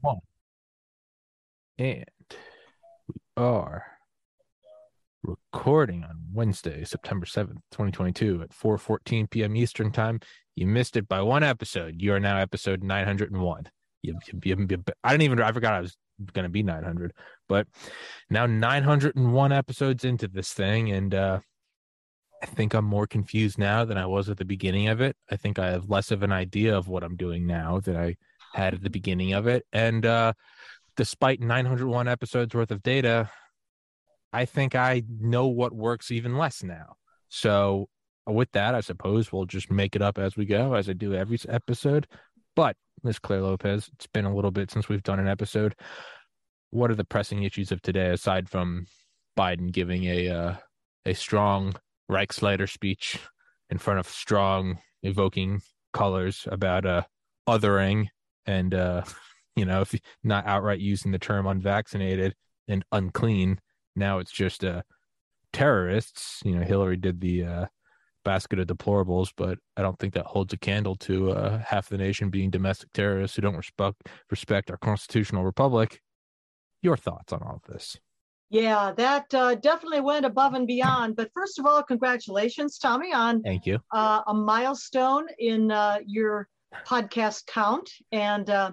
one. And we are recording on Wednesday, September 7th, 2022 at 4:14 p.m. Eastern Time. You missed it by one episode. You are now episode 901. You, you, you, I didn't even I forgot I was going to be 900, but now 901 episodes into this thing and uh I think I'm more confused now than I was at the beginning of it. I think I have less of an idea of what I'm doing now than I had at the beginning of it. And uh, despite 901 episodes worth of data, I think I know what works even less now. So, with that, I suppose we'll just make it up as we go, as I do every episode. But, Ms. Clare Lopez, it's been a little bit since we've done an episode. What are the pressing issues of today, aside from Biden giving a uh, a strong Reichsleiter speech in front of strong evoking colors about uh, othering and uh, you know if not outright using the term unvaccinated and unclean now it's just uh, terrorists. You know hillary did the uh, basket of deplorables but i don't think that holds a candle to uh, half the nation being domestic terrorists who don't respect respect our constitutional republic. Your thoughts on all of this? Yeah, that uh, definitely went above and beyond. But first of all, congratulations, Tommy, on thank you. uh, a milestone in uh, your podcast count, and uh,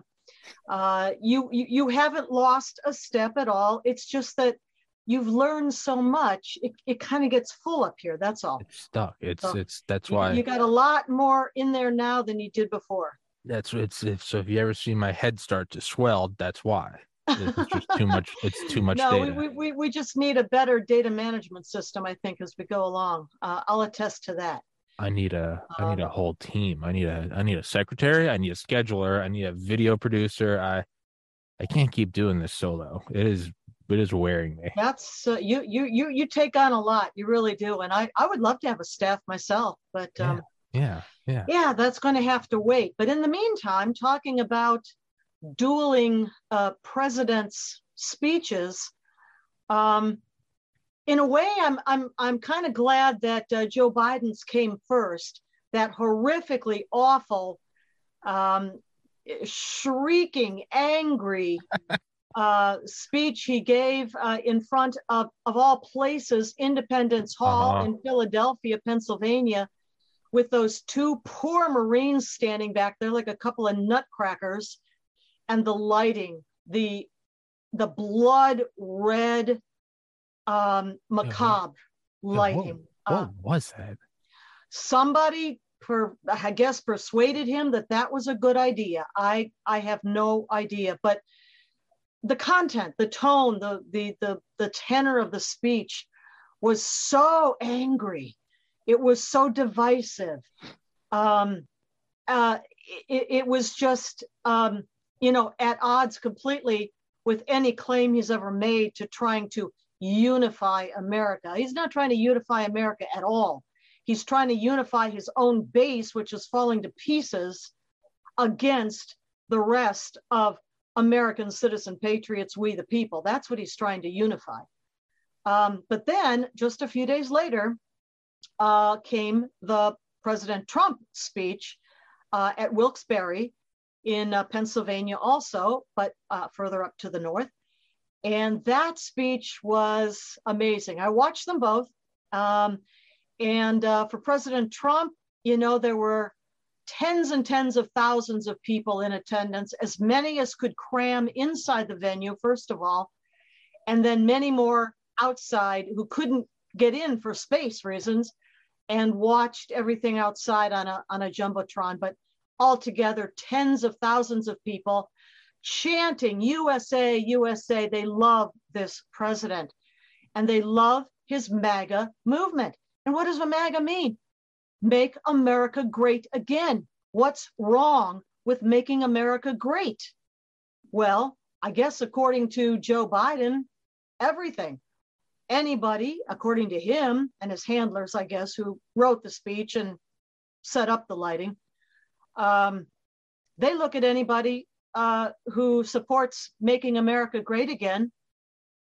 uh, you, you you haven't lost a step at all. It's just that you've learned so much. It, it kind of gets full up here. That's all. It's stuck. It's so it's that's why you, you got a lot more in there now than you did before. That's it's if so. If you ever see my head start to swell, that's why. It's just too much. It's too much no, data. We, we, we just need a better data management system, I think, as we go along. Uh, I'll attest to that. I need a I need a um, whole team. I need a I need a secretary. I need a scheduler. I need a video producer. I I can't keep doing this solo. It is it is wearing me. That's uh, you you you you take on a lot. You really do. And I I would love to have a staff myself, but yeah, um yeah yeah yeah that's going to have to wait. But in the meantime, talking about dueling uh, presidents' speeches. Um, in a way, I'm I'm I'm kind of glad that uh, Joe Biden's came first. That horrifically awful, um, shrieking, angry uh, speech he gave uh, in front of, of all places, Independence Hall uh-huh. in Philadelphia, Pennsylvania, with those two poor Marines standing back there like a couple of nutcrackers and the lighting, the the blood red um, macabre yeah, lighting. What, what uh, was that? Somebody, per, I guess, persuaded him that that was a good idea. I I have no idea, but the content, the tone, the the the the tenor of the speech was so angry. It was so divisive. Um, uh, it, it was just um, you know, at odds completely with any claim he's ever made to trying to unify America. He's not trying to unify America at all. He's trying to unify his own base, which is falling to pieces against the rest of American citizen patriots, we the people. That's what he's trying to unify. Um, but then, just a few days later, uh, came the President Trump speech uh, at Wilkes-Barre, in uh, Pennsylvania also, but uh, further up to the north. And that speech was amazing. I watched them both. Um, and uh, for President Trump, you know, there were tens and tens of thousands of people in attendance, as many as could cram inside the venue, first of all, and then many more outside who couldn't get in for space reasons and watched everything outside on a, on a Jumbotron. But altogether tens of thousands of people chanting USA, USA. They love this president and they love his MAGA movement. And what does a MAGA mean? Make America great again. What's wrong with making America great? Well, I guess according to Joe Biden, everything. Anybody, according to him and his handlers, I guess, who wrote the speech and set up the lighting, um, they look at anybody uh, who supports making America great again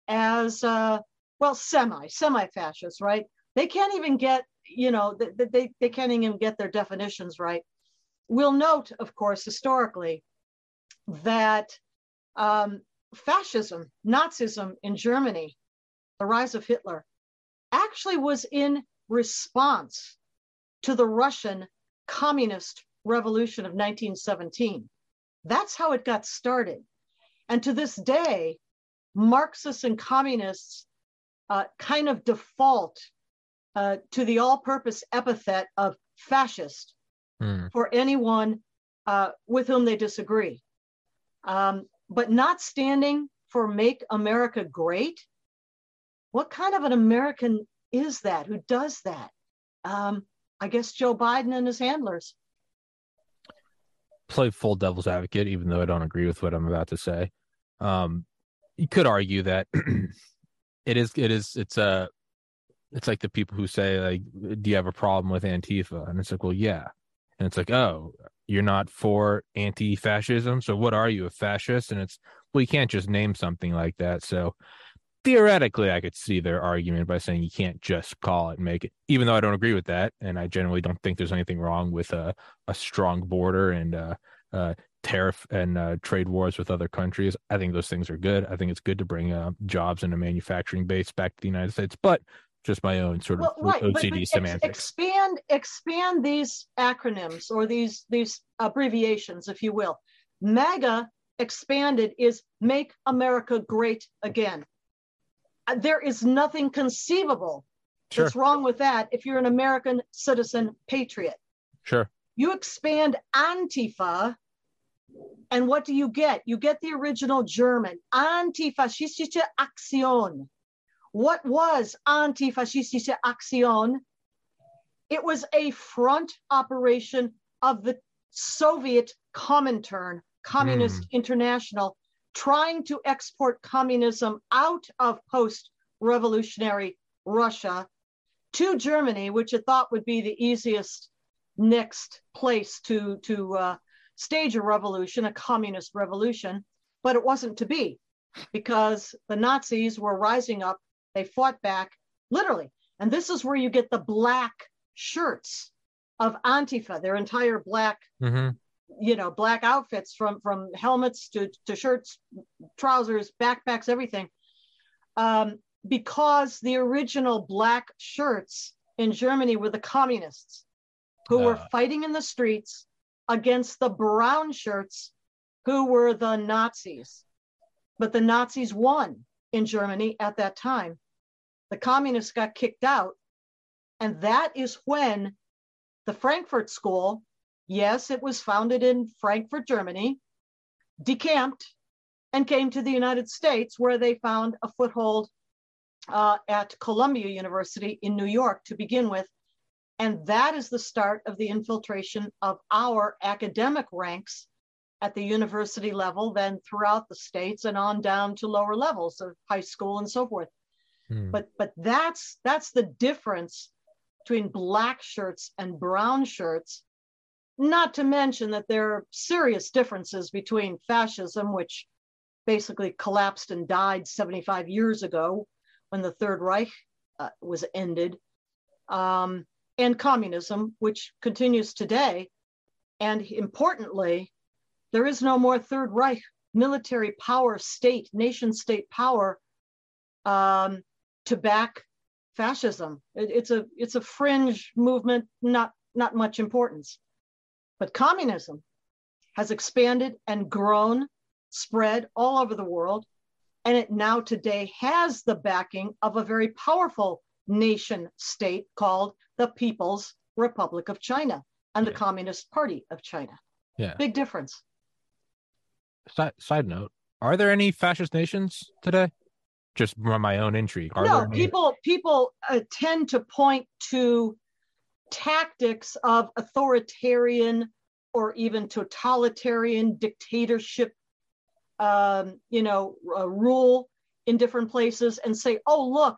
as uh, well semi semi fascist, right? They can't even get you know they, they they can't even get their definitions right. We'll note, of course, historically that um, fascism, Nazism in Germany, the rise of Hitler, actually was in response to the Russian communist revolution of 1917. That's how it got started. And to this day, Marxists and communists uh, kind of default uh, to the all purpose epithet of fascist mm. for anyone uh, with whom they disagree. Um, but not standing for Make America Great. What kind of an American is that who does that? Um, I guess Joe Biden and his handlers. Play full devil's advocate, even though I don't agree with what I'm about to say. Um, you could argue that it is, it is, it's a, it's like the people who say like, "Do you have a problem with Antifa?" And it's like, well, yeah. And it's like, oh, you're not for anti-fascism, so what are you, a fascist? And it's, well, you can't just name something like that. So theoretically, I could see their argument by saying you can't just call it and make it, even though I don't agree with that. And I generally don't think there's anything wrong with a, a strong border and uh, uh, tariff and uh, trade wars with other countries. I think those things are good. I think it's good to bring uh, jobs and a manufacturing base back to the United States. But just my own sort of well, right, OCD but, but semantics. expand expand these acronyms or these these abbreviations, if you will. MAGA expanded is Make America Great Again. There is nothing conceivable sure. that's wrong with that if you're an American citizen patriot. Sure. You expand Antifa, and what do you get? You get the original German Antifaschistische Aktion what was Antifaschistische Aktion? It was a front operation of the Soviet Comintern, Communist mm. International, trying to export communism out of post revolutionary Russia to Germany, which it thought would be the easiest next place to, to uh, stage a revolution, a communist revolution. But it wasn't to be because the Nazis were rising up they fought back, literally. And this is where you get the black shirts of Antifa, their entire black, mm-hmm. You know, black outfits from from helmets to, to shirts, trousers, backpacks, everything. Um, because the original black shirts in Germany were the communists who uh. were fighting in the streets against the brown shirts who were the Nazis. But the Nazis won in Germany at that time. The communists got kicked out. And that is when the Frankfurt School, yes, it was founded in Frankfurt, Germany, decamped and came to the United States, where they found a foothold uh, at Columbia University in New York to begin with. And that is the start of the infiltration of our academic ranks at the university level, then throughout the states and on down to lower levels of high school and so forth. Hmm. But but that's that's the difference between black shirts and brown shirts. Not to mention that there are serious differences between fascism, which basically collapsed and died 75 years ago when the Third Reich uh, was ended, um, and communism, which continues today. And importantly, there is no more Third Reich military power, state, nation state power um, to back fascism. It, it's a it's a fringe movement, not not much importance. But communism has expanded and grown, spread all over the world, and it now today has the backing of a very powerful nation state called the People's Republic of China and yeah. the Communist Party of China. Yeah. Big difference. Side, side note Are there any fascist nations today? Just from my own intrigue. Are no, people people uh, tend to point to tactics of authoritarian or even totalitarian dictatorship, um, you know, uh, rule in different places and say, "Oh, look,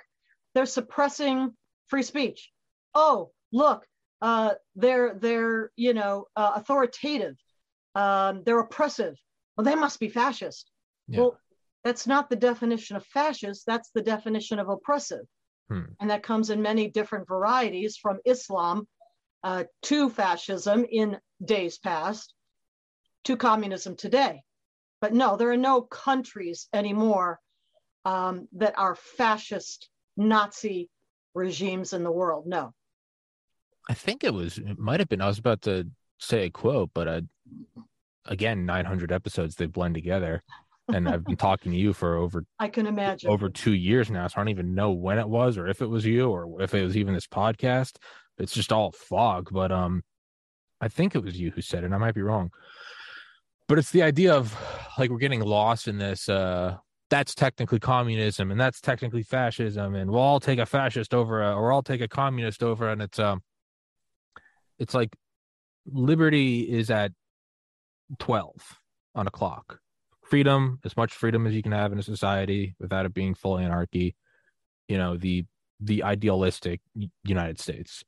they're suppressing free speech. Oh, look, uh, they're they're you know uh, authoritative. Um, they're oppressive well, they must be fascist. Yeah. Well, that's not the definition of fascist, that's the definition of oppressive. Hmm. And that comes in many different varieties from Islam uh, to fascism in days past to communism today. but no, there are no countries anymore um, that are fascist Nazi regimes in the world. No. I think it was, it might have been, I was about to say a quote, but uh, again, 900 episodes, they blend together. And I've been talking to you for over I can imagine over two years now, so I don't even know when it was or if it was you or if it was even this podcast. It's just all fog. But um, I think it was you who said it. I might be wrong, but it's the idea of like we're getting lost in this. Uh, that's technically communism, and that's technically fascism, and we'll all take a fascist over, a, or I'll take a communist over, and it's um, it's like liberty is at twelve on a clock freedom, as much freedom as you can have in a society without it being full anarchy. You know, the the idealistic United States.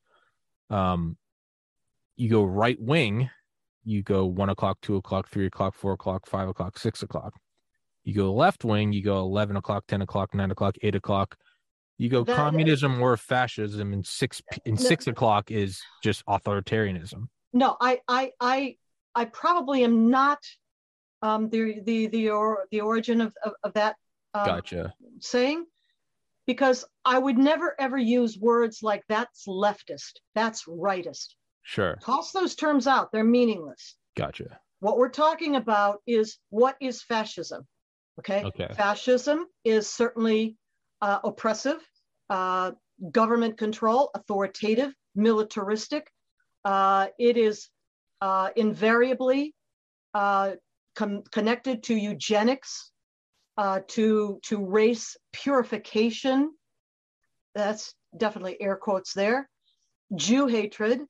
Um, you go right wing, you go one o'clock, two o'clock, three o'clock, four o'clock, five o'clock, six o'clock. You go left wing, you go eleven o'clock, ten o'clock, nine o'clock, eight o'clock. You go that, communism or fascism, and six in no, six o'clock is just authoritarianism. No, I, I, I, I probably am not um, the the the or the origin of of, of that um, gotcha saying because I would never ever use words like that's leftist, that's rightist. Sure. Toss those terms out; they're meaningless. Gotcha. What we're talking about is what is fascism. Okay. Okay. Fascism is certainly uh, oppressive, uh, government control, authoritative, militaristic. Uh, it is uh, invariably uh, com- connected to eugenics, uh, to, to race purification. That's definitely air quotes there. Jew hatred.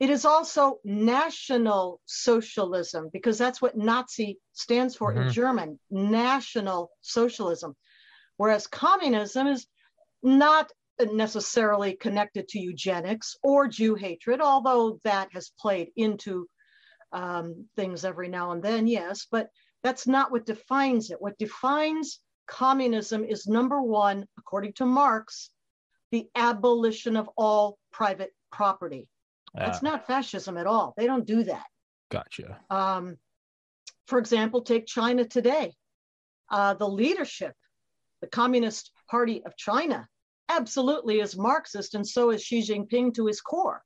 It is also national socialism because that's what Nazi stands for mm-hmm. in German, national socialism. Whereas communism is not necessarily connected to eugenics or Jew hatred, although that has played into um, things every now and then, yes, but that's not what defines it. What defines communism is number one, according to Marx, the abolition of all private property. Uh, that's not fascism at all. They don't do that. Gotcha. Um, for example, take China today. Uh, the leadership, the Communist Party of China, absolutely is Marxist, and so is Xi Jinping to his core.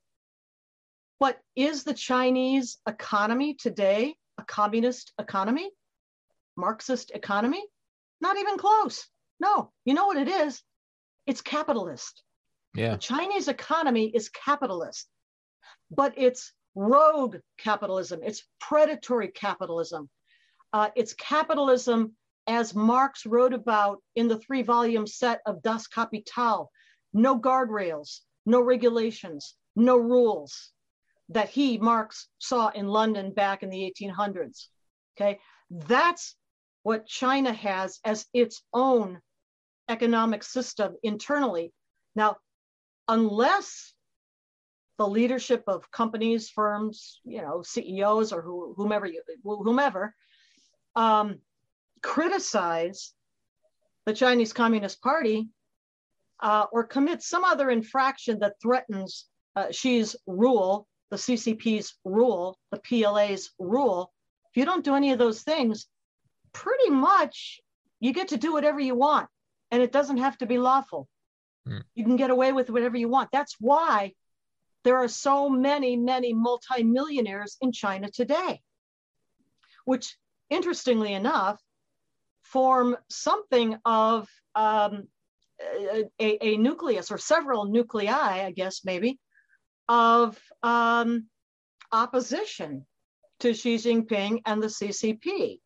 But is the Chinese economy today a communist economy? Marxist economy? Not even close. No, you know what it is? It's capitalist. Yeah. The Chinese economy is capitalist, but it's rogue capitalism, it's predatory capitalism. Uh, it's capitalism as Marx wrote about in the three volume set of Das Kapital no guardrails, no regulations, no rules that he, Marx, saw in London back in the 1800s. Okay, that's what China has as its own economic system internally. Now, unless the leadership of companies, firms, you know, CEOs or who, whomever, you, whomever, um, criticize the Chinese Communist Party uh, or commit some other infraction that threatens uh, Xi's rule the CCP's rule, the PLA's rule, if you don't do any of those things, pretty much you get to do whatever you want and it doesn't have to be lawful. Mm. You can get away with whatever you want. That's why there are so many, many multimillionaires in China today, which interestingly enough, form something of um, a, a, nucleus or several nuclei, I guess, maybe, of um, opposition to Xi Jinping and the CCP,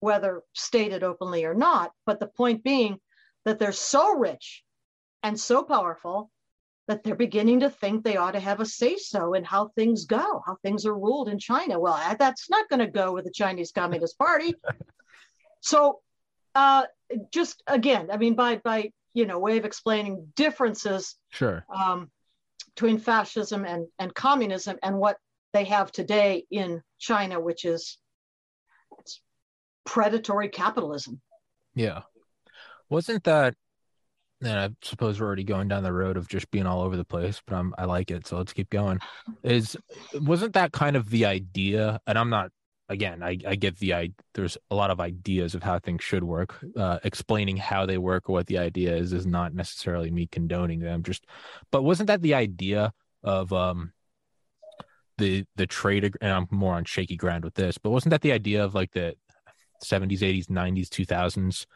whether stated openly or not. But the point being that they're so rich and so powerful that they're beginning to think they ought to have a say so in how things go, how things are ruled in China. Well, that's not going to go with the Chinese Communist Party. so, uh, just again, I mean, by by you know way of explaining differences. Sure. Um, between fascism and, and communism and what they have today in China, which is predatory capitalism. Yeah. Wasn't that and I suppose we're already going down the road of just being all over the place, but I'm I like it, so let's keep going. Is wasn't that kind of the idea? And I'm not again, I, I get the I there's a lot of ideas of how things should work. Uh, explaining how they work or what the idea is is not necessarily me condoning them. Just, but wasn't that the idea of um the the trade? And I'm more on shaky ground with this, but wasn't that the idea of like the 70s, 80s, 90s, 2000s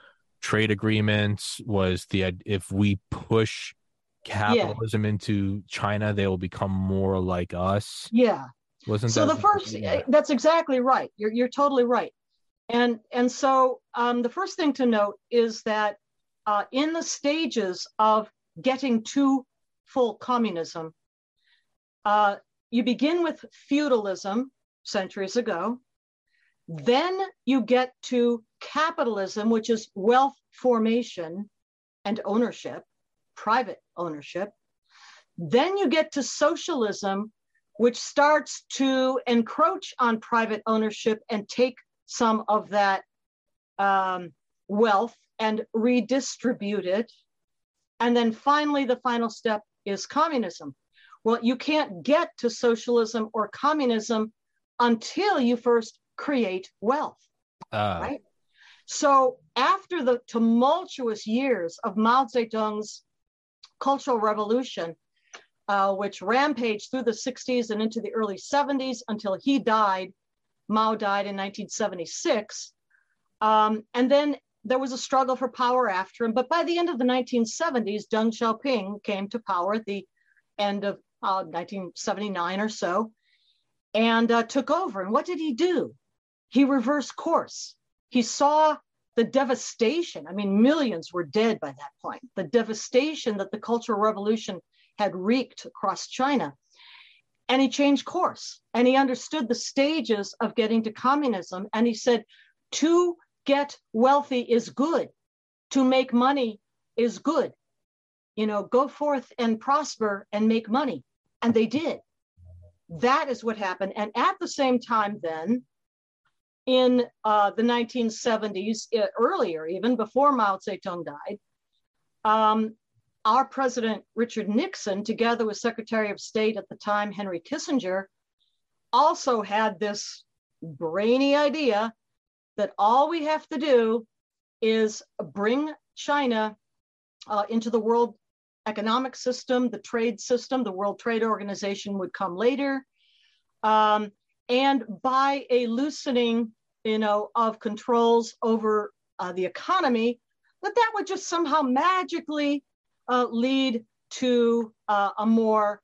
trade agreements? Was the if we push capitalism yeah. into China, they will become more like us. Yeah, wasn't so the first yeah. that's exactly right. You're, you're totally right. And and so um, the first thing to note is that uh, in the stages of getting to full communism uh, you begin with feudalism centuries ago. Then you get to capitalism which is wealth formation and ownership private ownership. Then you get to socialism which starts to encroach on private ownership and take some of that um, wealth and redistribute it. And then finally, the final step is communism. Well, you can't get to socialism or communism until you first create wealth, uh. right? So after the tumultuous years of Mao Zedong's Cultural Revolution, uh, which rampaged through the 60s and into the early 70s until he died. Mao died in 1976. Um, and then there was a struggle for power after him. But by the end of the 1970s, Deng Xiaoping came to power at the end of uh, 1979 or so and uh, took over. And what did he do? He reversed course. He saw the devastation. I mean, millions were dead by that point. The devastation that the Cultural Revolution had wreaked across China. And he changed course and he understood the stages of getting to communism. And he said, to get wealthy is good, to make money is good. You know, go forth and prosper and make money. And they did. That is what happened. And at the same time, then, in uh, the 1970s, uh, earlier, even before Mao Zedong died, um, our president, Richard Nixon, together with Secretary of State at the time, Henry Kissinger, also had this brainy idea that all we have to do is bring China uh, into the world economic system, the trade system, the World Trade Organization would come later. Um, and by a loosening, you know, of controls over uh, the economy, that that would just somehow magically uh, lead to uh, a more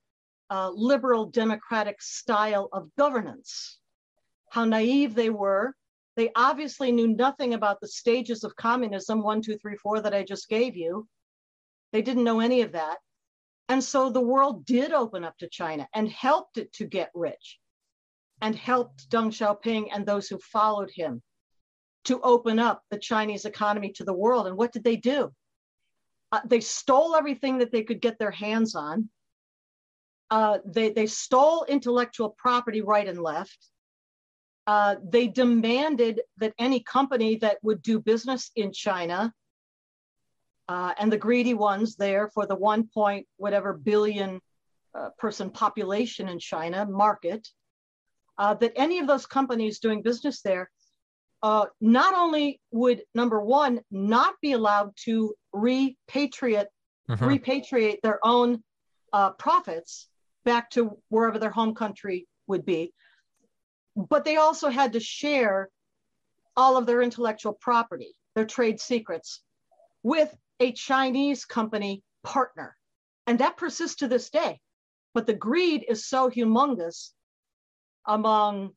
uh, liberal democratic style of governance. How naive they were. They obviously knew nothing about the stages of communism, one, two, three, four, that I just gave you. They didn't know any of that. And so the world did open up to China and helped it to get rich and helped Deng Xiaoping and those who followed him to open up the Chinese economy to the world. And what did they do? Uh, they stole everything that they could get their hands on. Uh, they, they stole intellectual property right and left. Uh, they demanded that any company that would do business in China uh, and the greedy ones there for the one point whatever billion uh, person population in China market, that any of those companies doing business there uh, not only would number one not be allowed to repatriate mm-hmm. repatriate their own uh, profits back to wherever their home country would be, but they also had to share all of their intellectual property, their trade secrets, with a Chinese company partner, and that persists to this day. But the greed is so humongous among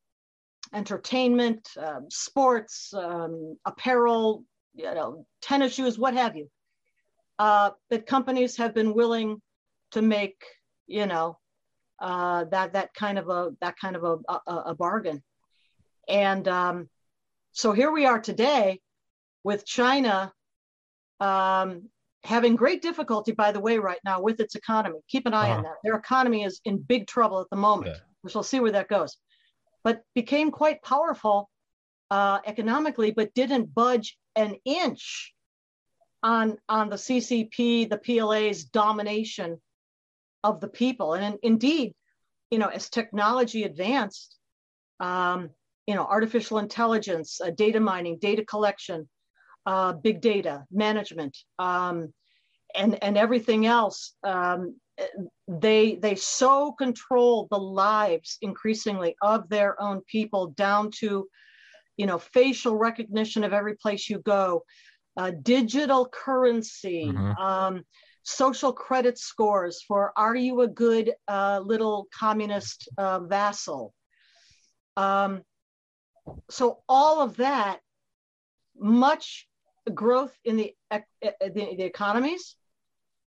entertainment, um, sports, um, apparel, you know, tennis shoes, what have you, uh, that companies have been willing to make, you know, uh, that that kind of a that kind of a, a, a bargain. And um, so here we are today with China um, having great difficulty, by the way, right now with its economy. Keep an eye uh-huh. on that. Their economy is in big trouble at the moment. Yeah. We shall see where that goes but became quite powerful uh, economically, but didn't budge an inch on, on the CCP, the PLA's domination of the people. And in, indeed, you know, as technology advanced, um, you know, artificial intelligence, uh, data mining, data collection, uh, big data management, um, and and everything else. Um, they they so control the lives increasingly of their own people down to, you know, facial recognition of every place you go, uh, digital currency. Mhm. Um, social credit scores for are you a good uh, little communist uh, vassal um, so all of that much growth in the, the, the economies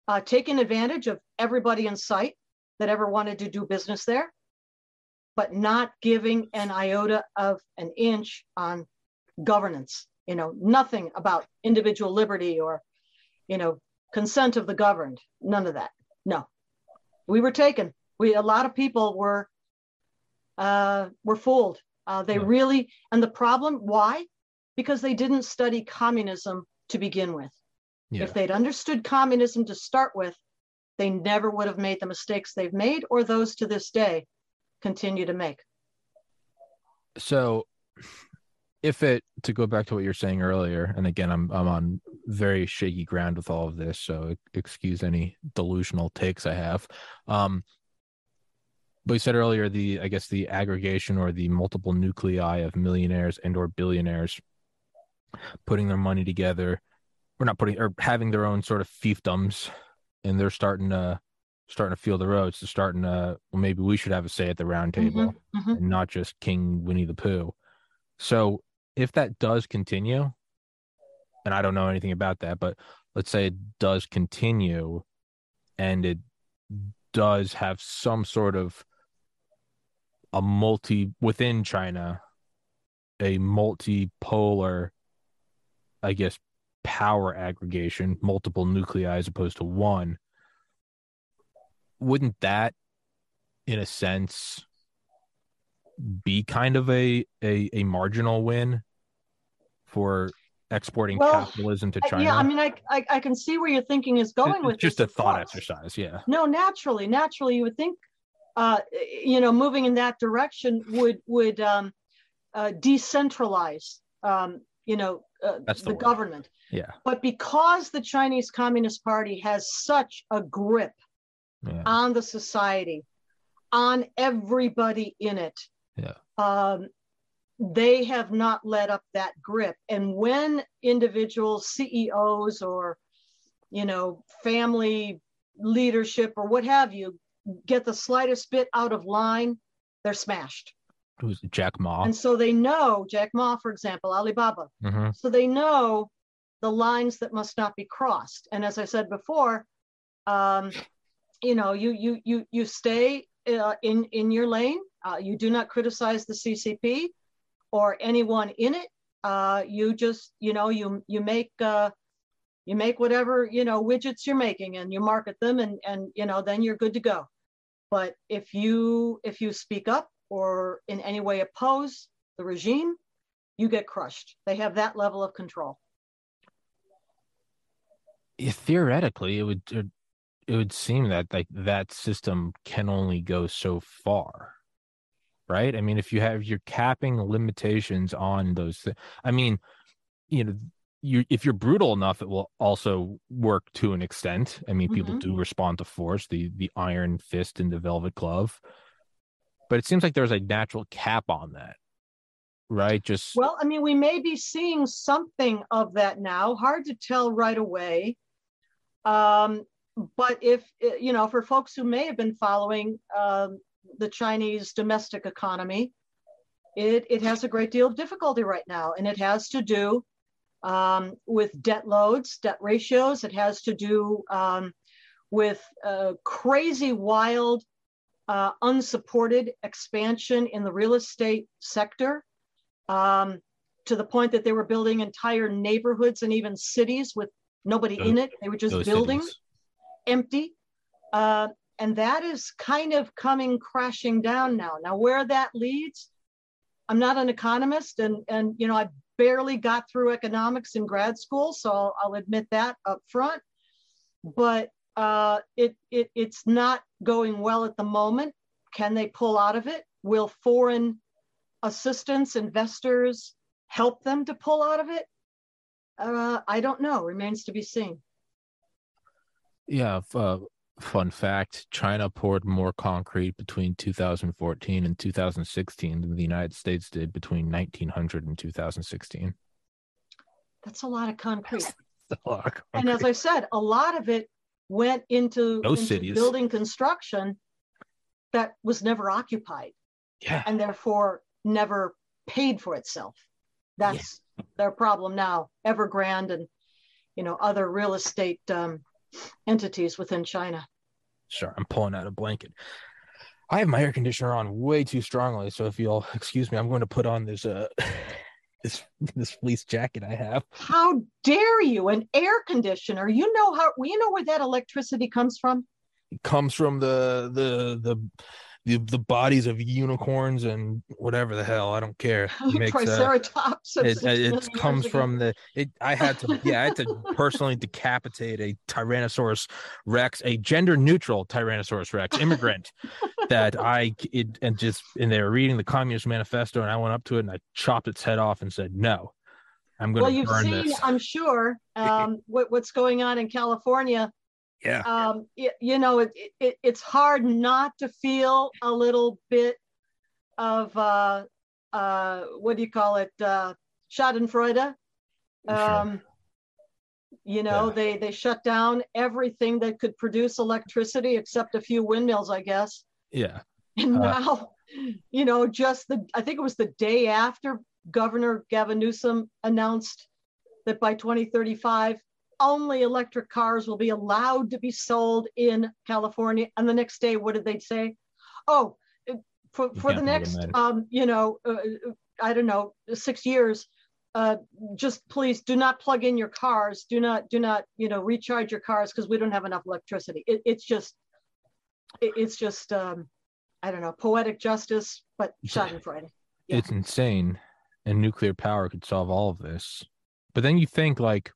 uh, taking advantage of everybody in sight that ever wanted to do business there but not giving an iota of an inch on governance you know nothing about individual liberty or you know consent of the governed none of that no. We were taken. We a lot of people were uh, were fooled. Uh, they really and the problem why? Because they didn't study communism to begin with Yeah. if they'd understood communism to start with they never would have made the mistakes they've made or those to this day continue to make so if it to go back to what you're saying earlier and again i'm i'm on very shaky ground with all of this so excuse any delusional takes i have um but you said earlier the i guess the aggregation or the multiple nuclei of millionaires and or billionaires putting their money together or not putting or having their own sort of fiefdoms and they're starting to starting to feel the roads to starting to well maybe we should have a say at the round table Mhm, mhm. and not just King Winnie the Pooh. So if that does continue, and I don't know anything about that, but let's say it does continue and it does have some sort of a multi within China, a multipolar, I guess, power aggregation, multiple nuclei as opposed to one. Wouldn't that, in a sense, be kind of a a, a marginal win for exporting Well, capitalism to China? yeah i mean I, I i can see where your thinking is going It's with just this, a thought exercise. Yeah. no naturally naturally you would think uh you know moving in that direction would would um uh, decentralize um you know uh, the the government Yeah. but because the chinese communist party has such a grip Yeah. on the society on everybody in it Yeah. um they have not let up that grip and when individuals ceos or you know family leadership or what have you get the slightest bit out of line they're smashed Who's Jack Ma? and so they know jack ma for example alibaba. Hmm so they know the lines that must not be crossed. And as i said before um, you know you you you you stay uh, in in your lane. Uh, you do not criticize the ccp or anyone in it. Uh, you just you know you you make uh, you make whatever you know widgets you're making and you market them and and you know then you're good to go. But if you if you speak up or in any way oppose the regime you get crushed they have that level of control Yeah, theoretically, it would it, would seem that like that system can only go so far, right? I mean, if you have you're capping limitations on those, thi- I mean, you know, you if you're brutal enough, it will also work to an extent. I mean, people Mhm. do respond to force, the the iron fist and the velvet glove, but it seems like there's a natural cap on that, right? Just well i mean we may be seeing something of that now. Hard to tell right away. Um, but if eh, you know for folks who may have been following um, the chinese domestic economy it, it has a great deal of difficulty right now and it has to do um, with debt loads debt ratios. It has to do um, with uh, crazy wild uh, unsupported expansion in the real estate sector um, to the point that they were building entire neighborhoods and even cities with nobody in it. They were just building cities. empty. Uh, and that is kind of coming crashing down now. Now, where that leads, I'm not an economist, and and you know I barely got through economics in grad school, so I'll, I'll admit that up front. But uh, it it it's not going well at the moment. Can they pull out of it? Will foreign assistance, investors help them to pull out of it? Uh, I don't know. Remains to be seen. Yeah. Uh, fun fact China poured more concrete between 2014 and 2016 than the United States did between 1900 and 2016. That's a lot of concrete. A lot of concrete. And as I said, a lot of it went into, Those into cities. building construction that was never occupied yeah. and therefore never paid for itself. That's their problem now. Evergrande and you know other real estate um, entities within China. Sure. I'm pulling out a blanket. I have my air conditioner on way too strongly, so if you'll excuse me, I'm going to put on this uh this this fleece jacket I have. How dare you? An air conditioner. You know how you know where that electricity comes from? It comes from the the the the, the bodies of unicorns and whatever the hell I don't care. It makes, uh, Triceratops. of it, it comes ago. from the it i had to yeah i had to personally decapitate a tyrannosaurus rex a gender neutral tyrannosaurus rex immigrant that i it and just and they were reading the communist manifesto and i went up to it and i chopped its head off and said no i'm going well, to you've burn seen, this I'm sure, um, what, what's going on in California. Yeah Um, y- you know, it, it, it's hard not to feel a little bit of uh, uh, what do you call it? Uh, Schadenfreude. Sure. Um, you know, Yeah. they they shut down everything that could produce electricity except a few windmills, I guess. yeah And Uh, now, you know, just the I think it was the day after Governor Gavin Newsom announced that by 2035 only electric cars will be allowed to be sold in California. And the next day, what did they say? Oh, for, for the can't plug 'em next, um, you know, uh, I don't know, six years, uh, just please do not plug in your cars. Do not, do not, you know, recharge your cars because we don't have enough electricity. It, it's just, it, it's just, um, I don't know, poetic justice, but Schadenfreude. Yeah. it's insane and nuclear power could solve all of this but then you think like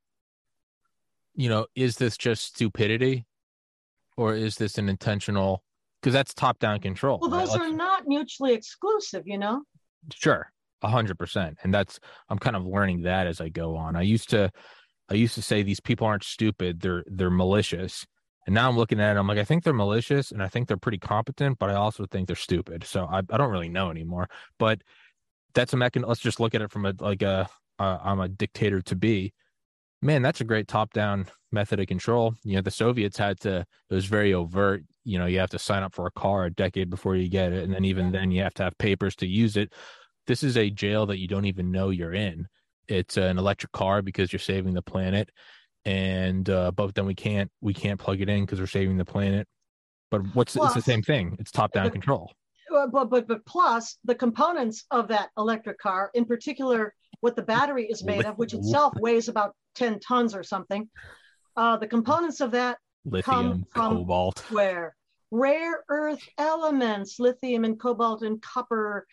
you know is this just stupidity? Or is this an intentional because that's top down control Well, right? those are not mutually exclusive, you know? sure a hundred percent. And that's i'm kind of learning that as i go on. I used to i used to say these people aren't stupid they're they're malicious. And now i'm looking at it i'm like i think they're malicious and i think they're pretty competent but i also think they're stupid. So i, I don't really know anymore. But that's a mechan let's just look at it from a like a uh, i'm a dictator to be man that's a great top down method of control. You know the soviets had to it was very overt. You know you have to sign up for a car a decade before you get it and then even then you have to have papers to use it. This is a jail that you don't even know you're in. It's an electric car because you're saving the planet and uh but then we can't we can't plug it in because we're saving the planet. But what's it's the same thing. It's top down control. But, but, but plus the components of that electric car, in particular, what the battery is made of, which itself weighs about 10 tons or something. Uh, the components of that lithium from- cobalt where rare earth elements, lithium and cobalt and copper.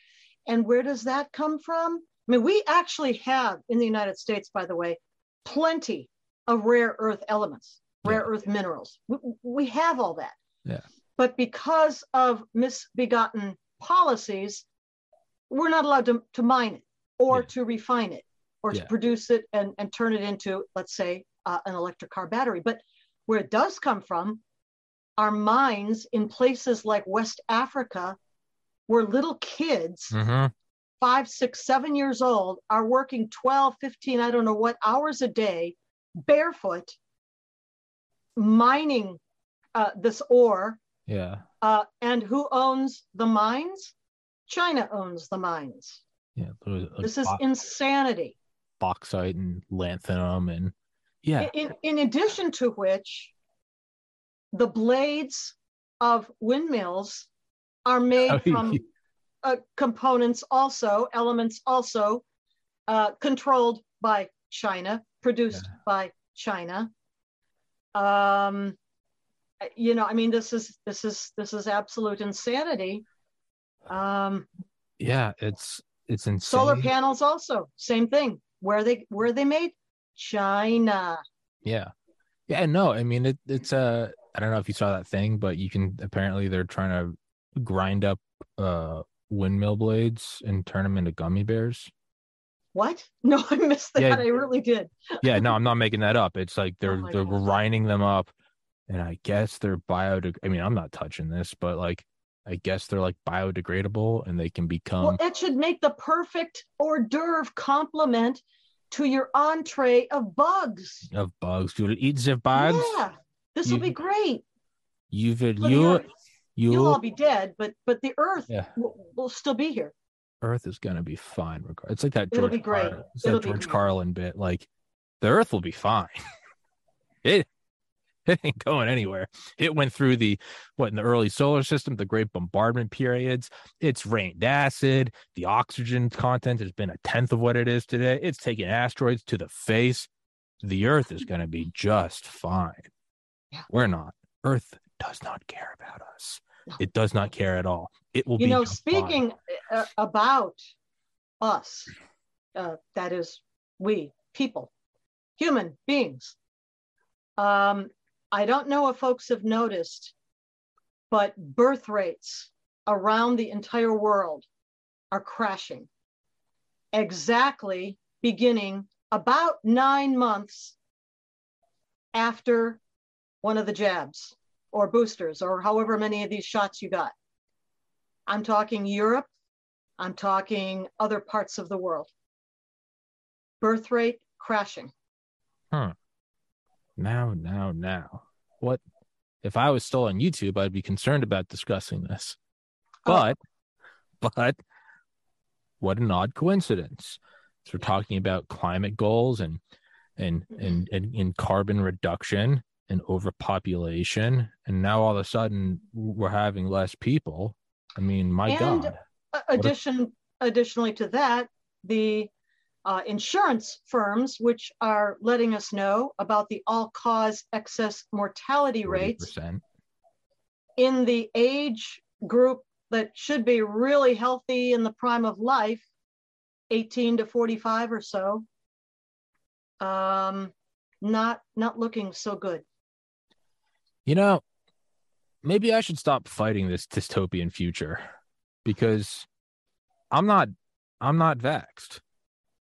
And where does that come from? I mean, we actually have in the United States, by the way, plenty of rare earth elements, rare Yeah. earth minerals. We, we have all that. Yeah. But because of misbegotten policies, we're not allowed to, to mine it or Yeah. to refine it or Yeah. to produce it and, and turn it into, let's say, uh, an electric car battery. But where it does come from are mines in places like West Africa, where little kids, hmm five, six, seven years old, are working 12, 15, I don't know what hours a day, barefoot, mining uh, this ore. yeah Uh, and who owns the mines? China owns the mines. Yeah This is insanity. bauxite and lanthanum and yeah In, in addition to which, the blades of windmills are made Oh, from uh, components also, elements also, uh, controlled by China, produced by China. Um, you know, I mean, this is this is this is absolute insanity. Um, yeah it's it's insane solar panels also, same thing. Where they where are they made? China. Yeah. Yeah, no, I mean it it's uh I don't know if you saw that thing, but you can apparently they're trying to grind up uh windmill blades and turn them into gummy bears. What? No, I missed that. Yeah. I really did. Yeah, no, I'm not making that up. It's like they're Oh they're God. grinding them up, and I guess they're biodeg. I mean, I'm not touching this, but like, I guess they're like biodegradable, and they can become. well, it should make the perfect hors d'oeuvre complement to your entree of bugs. of bugs. You'll eat the bugs? Yeah, this will be great. You will For you you You'll all be dead, but but the Earth yeah. will, will still be here. Earth is gonna be fine. Regard. It's like that George, It'll be great. Carlin, it's It'll that be George great. Carlin bit. Like the Earth will be fine. it it ain't going anywhere. It went through the what in the early solar system, the great bombardment periods. It's rained acid. The oxygen content has been a tenth of what it is today. It's taking asteroids to the face. The Earth is going to be just fine. Yeah. We're not. Earth does not care about us. No. It does not care at all. It will you know, speaking uh, about us, uh, that is, we people, human beings. Um, I don't know if folks have noticed, but birth rates around the entire world are crashing. Exactly beginning about nine months after one of the jabs or boosters or however many of these shots you got. I'm talking Europe. I'm talking other parts of the world. Birth rate crashing. Hmm. Now, now, now. What if I was still on YouTube? I'd be concerned about discussing this. Oh. But, but, what an odd coincidence. So we're talking about climate goals and and and and, and carbon reduction and overpopulation, and now all of a sudden we're having less people. I mean, my And- God. A- additionally to that, the uh, insurance firms, which are letting us know about the all-cause excess mortality rates 40%. in the age group that should be really healthy in the prime of life, 18 to 45 or so, um, not not looking so good. You know, maybe I should stop fighting this dystopian future because I'm not I'm not vexed.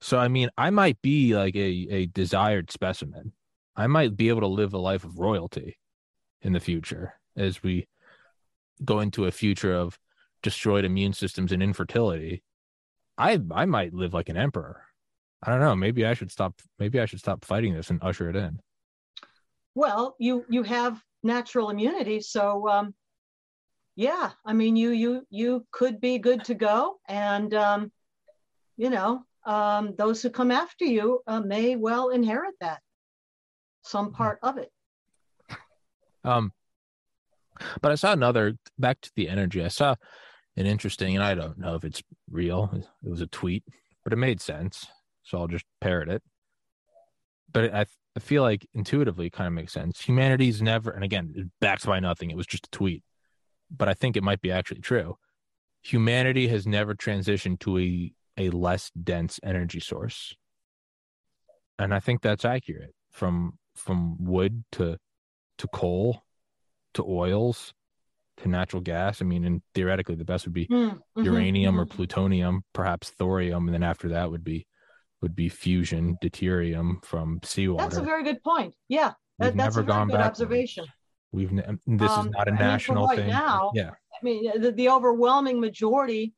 So I mean, I might be like a a desired specimen. I might be able to live a life of royalty in the future as we go into a future of destroyed immune systems and infertility. I I might live like an emperor. I don't know. Maybe I should stop maybe I should stop fighting this and usher it in. Well, you you have natural immunity, so um, yeah, I mean, you you you could be good to go, and um, you know, um, those who come after you uh, may well inherit that, some part of it. Um, but I saw another back to the energy. I saw an interesting, and I don't know if it's real. It was a tweet, but it made sense, so I'll just parrot it. But I I feel like intuitively it kind of makes sense. Humanity's never, and again, backed by nothing. It was just a tweet, but I think it might be actually true. Humanity has never transitioned to a a less dense energy source, and I think that's accurate. From from wood to to coal to oils to natural gas. I mean, and theoretically, the best would be Mm, mhm, uranium or mhm. plutonium, perhaps thorium, and then after that would be would be fusion deuterium from seawater. That's a very good point. Yeah, We've that, that's never a very gone good backwards. observation. We've ne- this is Um, not a I mean, national right thing. now, yeah, I mean, the, the overwhelming majority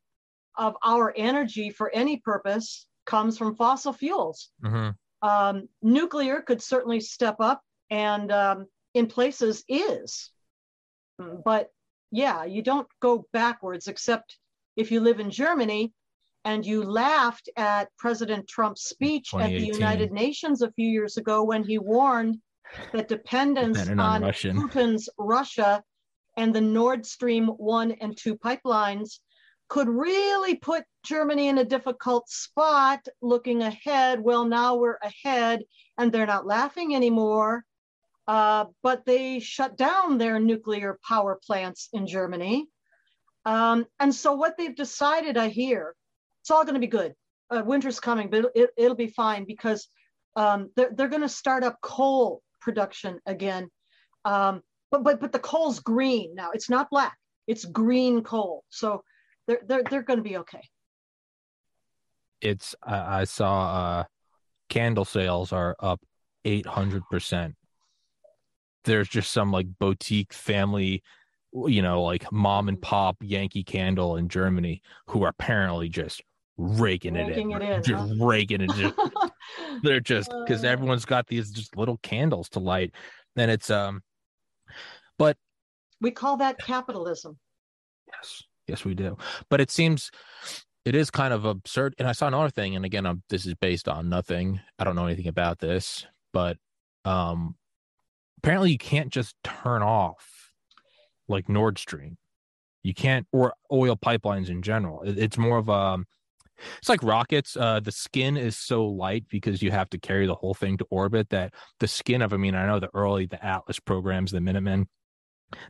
of our energy for any purpose comes from fossil fuels. Mhm. Um, nuclear could certainly step up and um, in places is. But yeah, you don't go backwards except if you live in Germany and you laughed at President Trump's speech at the United Nations a few years ago when he warned that dependence Dependent on on Putin's Russia and the Nord Stream 1 and 2 pipelines could really put Germany in a difficult spot looking ahead. Well, now we're ahead and they're not laughing anymore. Uh, but they shut down their nuclear power plants in Germany. Um, and so, what they've decided, I hear, it's all going to be good. Uh, winter's coming, but it, it'll be fine because um, they're, they're going to start up coal production again. Um, but, but, but the coal's green now, it's not black, it's green coal. So, they're they're they're going to be okay. It's I, I saw uh candle sales are up 800%. There's just some like boutique family you know, like mom and pop Yankee Candle in Germany, who are apparently just raking, raking it in, it in just huh? raking it. Just, they're just because uh. everyone's got these just little candles to light, and it's um, but we call that capitalism. Yes, yes, we do. But it seems it is kind of absurd. And I saw another thing, and again, I'm, this is based on nothing. I don't know anything about this, but um, apparently you can't just turn off like Nord Stream. You can't, or oil pipelines in general. it's more of a, it's like rockets. Uh, the skin is so light because you have to carry the whole thing to orbit that the skin of, I mean, I know the early, the Atlas programs, the Minutemen,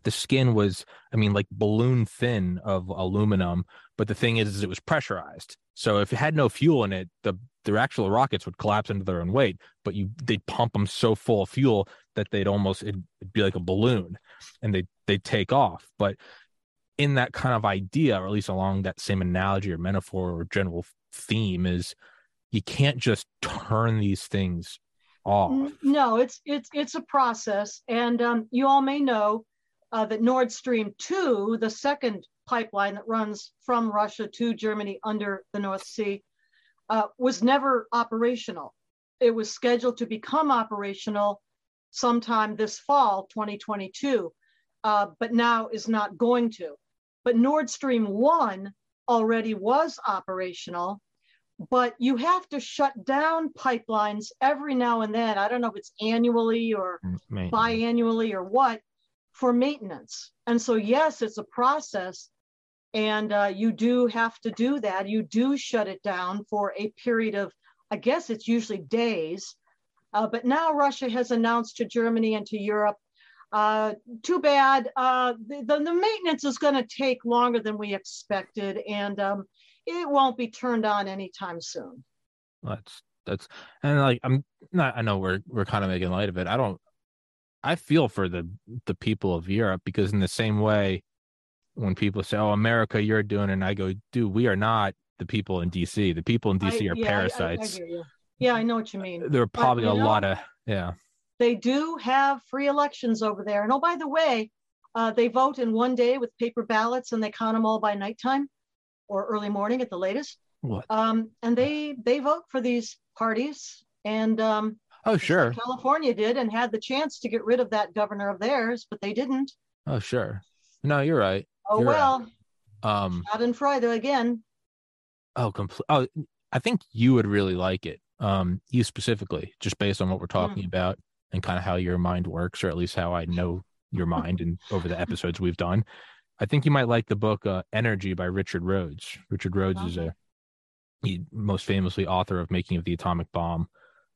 the skin was, I mean, like balloon thin of aluminum. But the thing is, is it was pressurized. So if it had no fuel in it, the their actual rockets would collapse under their own weight. But you they'd pump them so full of fuel that they'd almost it'd, it'd be like a balloon, and they they take off. But in that kind of idea, or at least along that same analogy or metaphor or general theme, is you can't just turn these things off. No, it's it's it's a process, and um, you all may know uh, that Nord Stream two, the second pipeline that runs from Russia to Germany under the North Sea, uh, was never operational. It was scheduled to become operational sometime this fall, 2022 uh, but now is not going to. But Nord Stream 1 already was operational, but you have to shut down pipelines every now and then. I don't know if it's annually or biannually or what for maintenance. And so, yes, it's a process. And uh, you do have to do that. You do shut it down for a period of, I guess it's usually days. Uh, but now Russia has announced to Germany and to Europe uh, too bad. Uh, the, the, maintenance is going to take longer than we expected, and um, it won't be turned on anytime soon. That's that's and like I'm not. I know we're we're kind of making light of it. I don't. I feel for the the people of Europe because in the same way, when people say, "Oh, America, you're doing," it, and I go, "Dude, we are not the people in DC. The people in DC I, are yeah, parasites." I, I, yeah, I know what you mean. There are probably but, a know, lot of yeah they do have free elections over there. And oh, by the way, uh, they vote in one day with paper ballots and they count them all by nighttime or early morning at the latest. What? Um, and they they vote for these parties. And um, oh, sure, California did and had the chance to get rid of that governor of theirs, but they didn't. Oh, sure. No, you're right. Oh you're well. Right. Um, Schadenfreude again. Oh, complete. Oh, I think you would really like it. Um, you specifically, just based on what we're talking mm. about and kind of how your mind works, or at least how I know your mind and over the episodes we've done. I think you might like the book uh, Energy by Richard Rhodes. Richard Rhodes okay. is a he most famously author of Making of the Atomic Bomb.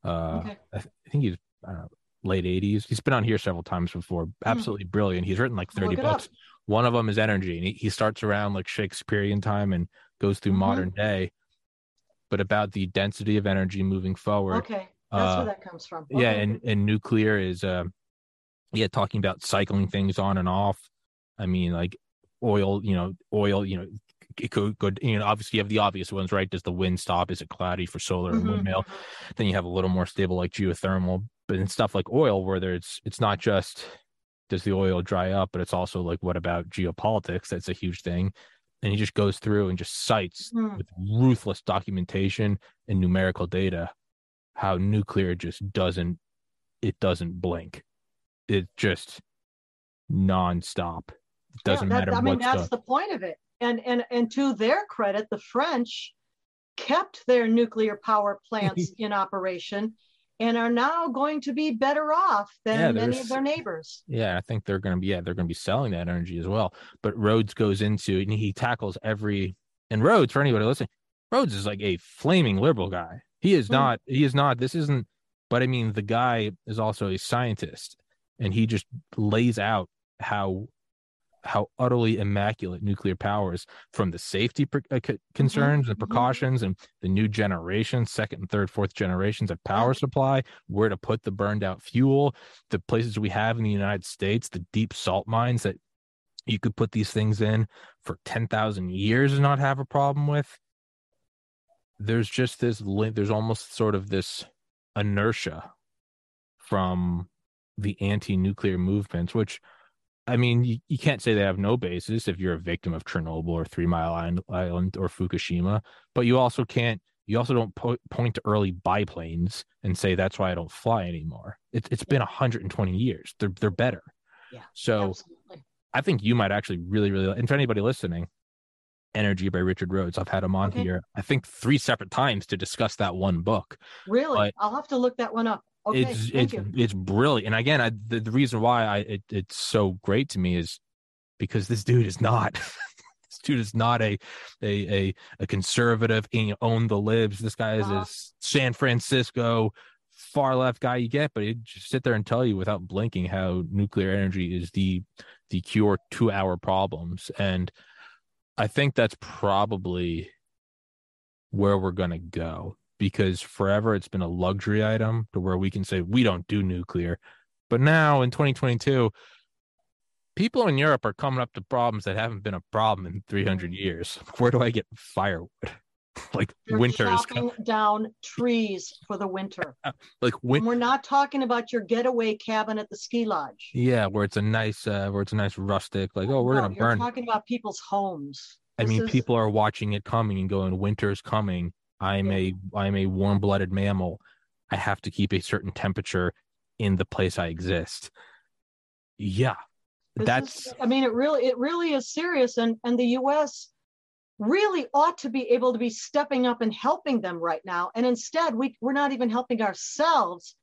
Uh, okay. I, th- I, think he's know, late 80s. He's been on here several times before. Hmm. Absolutely mm. brilliant. He's written like 30 books. One of them is Energy, and he, he starts around like Shakespearean time and goes through mm-hmm. modern day, but about the density of energy moving forward. Okay. That's uh, where that comes from. Okay. Yeah, and and nuclear is uh, yeah, talking about cycling things on and off. I mean, like oil, you know, oil, you know, it could go, you know, obviously you have the obvious ones, right? Does the wind stop? Is it cloudy for solar mm-hmm. and windmill? Then you have a little more stable like geothermal, but in stuff like oil, where there's, it's not just does the oil dry up, but it's also like, what about geopolitics? That's a huge thing. And he just goes through and just cites mm. with ruthless documentation and numerical data how nuclear just doesn't it doesn't blink. It just nonstop. It doesn't yeah, that, matter. I mean, that's the point of it. And and and to their credit, the French kept their nuclear power plants in operation and are now going to be better off than yeah, many of their neighbors. Yeah, I think they're going to be yeah, they're going to be selling that energy as well. But Rhodes goes into and he tackles every and Rhodes for anybody listening, Rhodes is like a flaming liberal guy. He is hmm. not. He is not. This isn't. But I mean, the guy is also a scientist, and he just lays out how how utterly immaculate nuclear power is from the safety uh, concerns mm-hmm. and mm-hmm. precautions mm-hmm. and the new generation second and third fourth generations of power supply where to put the burned out fuel the places we have in the united states the deep salt mines that you could put these things in for 10,000 years and not have a problem with. There's just this link, there's almost sort of this inertia from the anti nuclear movements, which I mean, you, you can't say they have no basis if you're a victim of Chernobyl or Three Mile Island, or Fukushima, but you also can't, you also don't po- point to early biplanes and say that's why I don't fly anymore. It, it's been 120 years. They're, they're better. Yeah. So absolutely. I think you might actually really, really, and for anybody listening, Energy by Richard Rhodes. I've had him on Okay. here, I think three separate times to discuss that one book. Really? but- I'll have to look that one up. Okay. it's it's you. it's brilliant. And again, I, the, the reason why I it, it's so great to me is because this dude is not this dude is not a a a, a conservative and you own the libs. This guy is Uh-huh. a San Francisco far left guy you get, but he'd just sit there and tell you without blinking how nuclear energy is the the cure to our problems. And I think that's probably where we're gonna go because forever it's been a luxury item to where we can say we don't do nuclear. But now in 2022, people in Europe are coming up to problems that haven't been a problem in 300 years. Where do I get firewood? like They're winter is chopping down trees for the winter. like win- we're not talking about your getaway cabin at the ski lodge. yeah, where it's a nice uh where it's a nice rustic like oh we're No, going to you're burn. talking about people's homes. I This mean is- people are watching it coming and going winter's coming. I'm a I'm a warm-blooded mammal. I have to keep a certain temperature in the place I exist. Yeah. This That's is- I mean, it really, it really is serious, and and the U.S. really ought to be able to be stepping up and helping them right now, and instead we we're not even helping ourselves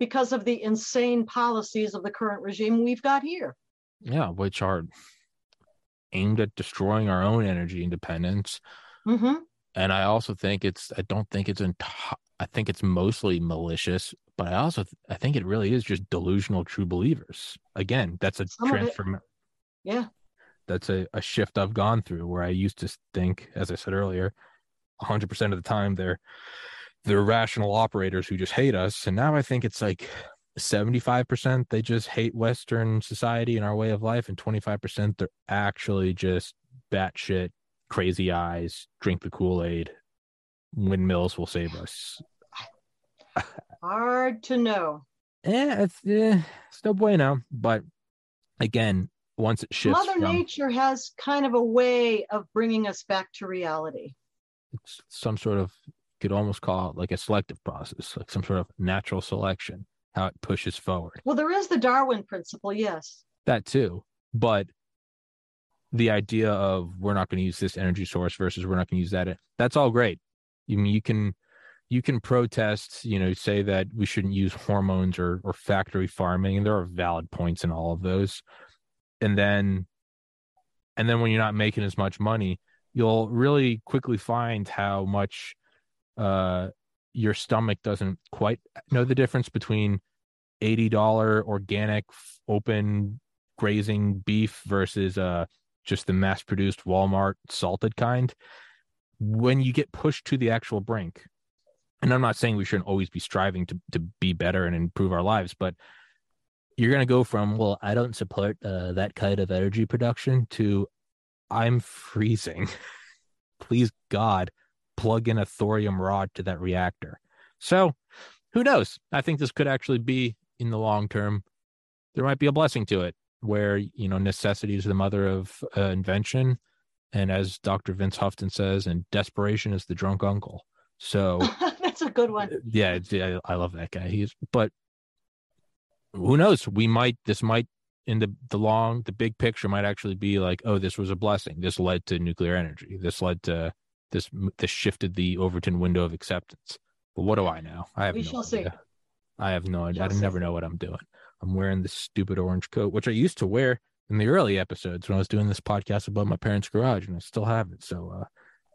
because of the insane policies of the current regime we've got here. yeah, which are aimed at destroying our own energy independence. hmm And I also think it's I don't think it's enti- I think it's mostly malicious, but I also th- I think it really is just delusional true believers. Again, that's a Some of it. transform Yeah, that's a, a shift I've gone through where I used to think, as I said earlier, 100% of the time they're they're rational operators who just hate us, and now I think it's like 75% they just hate Western society and our way of life, and 25% they're actually just batshit crazy eyes, drink the Kool Aid, windmills will save us. hard to know. Eh, it's eh, it's no bueno, but again, once it shifts Mother from Nature has kind of a way of bringing us back to reality. it's some sort of could almost call it like a selective process, like some sort of natural selection, how it pushes forward. Well, there is the Darwin principle, yes. That too. But the idea of we're not going to use this energy source versus we're not going to use that, that's all great. You mean you can you can protest, you know, say that we shouldn't use hormones or or factory farming, and there are valid points in all of those. And then and then when you're not making as much money, you'll really quickly find how much uh your stomach doesn't quite know the difference between $80 organic open grazing beef versus uh just the mass produced Walmart salted kind when you get pushed to the actual brink and I'm not saying we shouldn't always be striving to to be better and improve our lives but you're going to go from well I don't support uh, that kind of energy production to I'm freezing. Please god plug in a thorium rod to that reactor. So who knows? I think this could actually be in the long term there might be a blessing to it where you know necessity is the mother of uh, invention and as dr vince houghton says and desperation is the drunk uncle so That's a good one. yeah, yeah, I love that guy. He's but who knows? We might this might in the the long the big picture might actually be like, oh, this was a blessing. This led to nuclear energy. This led to this this shifted the Overton window of acceptance. But what do I know? I have We no shall see. idea. I have no idea. I never know what I'm doing. I'm wearing this stupid orange coat, which I used to wear in the early episodes when I was doing this podcast above my parents' garage, and I still have it. So uh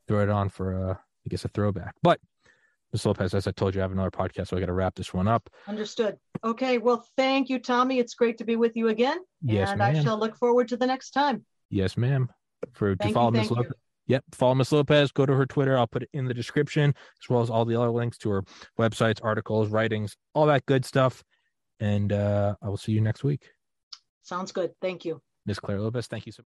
throw it on for uh I guess a throwback. But Ms. Lopez, as I told you, I have another podcast, so I got to wrap this one up. Understood. Okay. Well, thank you, Tommy. It's great to be with you again. Yes, and I shall look forward to the next time. Yes, ma'am. For to follow. Miss Lopez. you. Yep, follow Miss Lopez. Go to her Twitter. I'll put it in the description, as well as all the other links to her websites, articles, writings, all that good stuff. And uh, I will see you next week. Sounds good. Thank you. Miss Clare Lopez, thank you so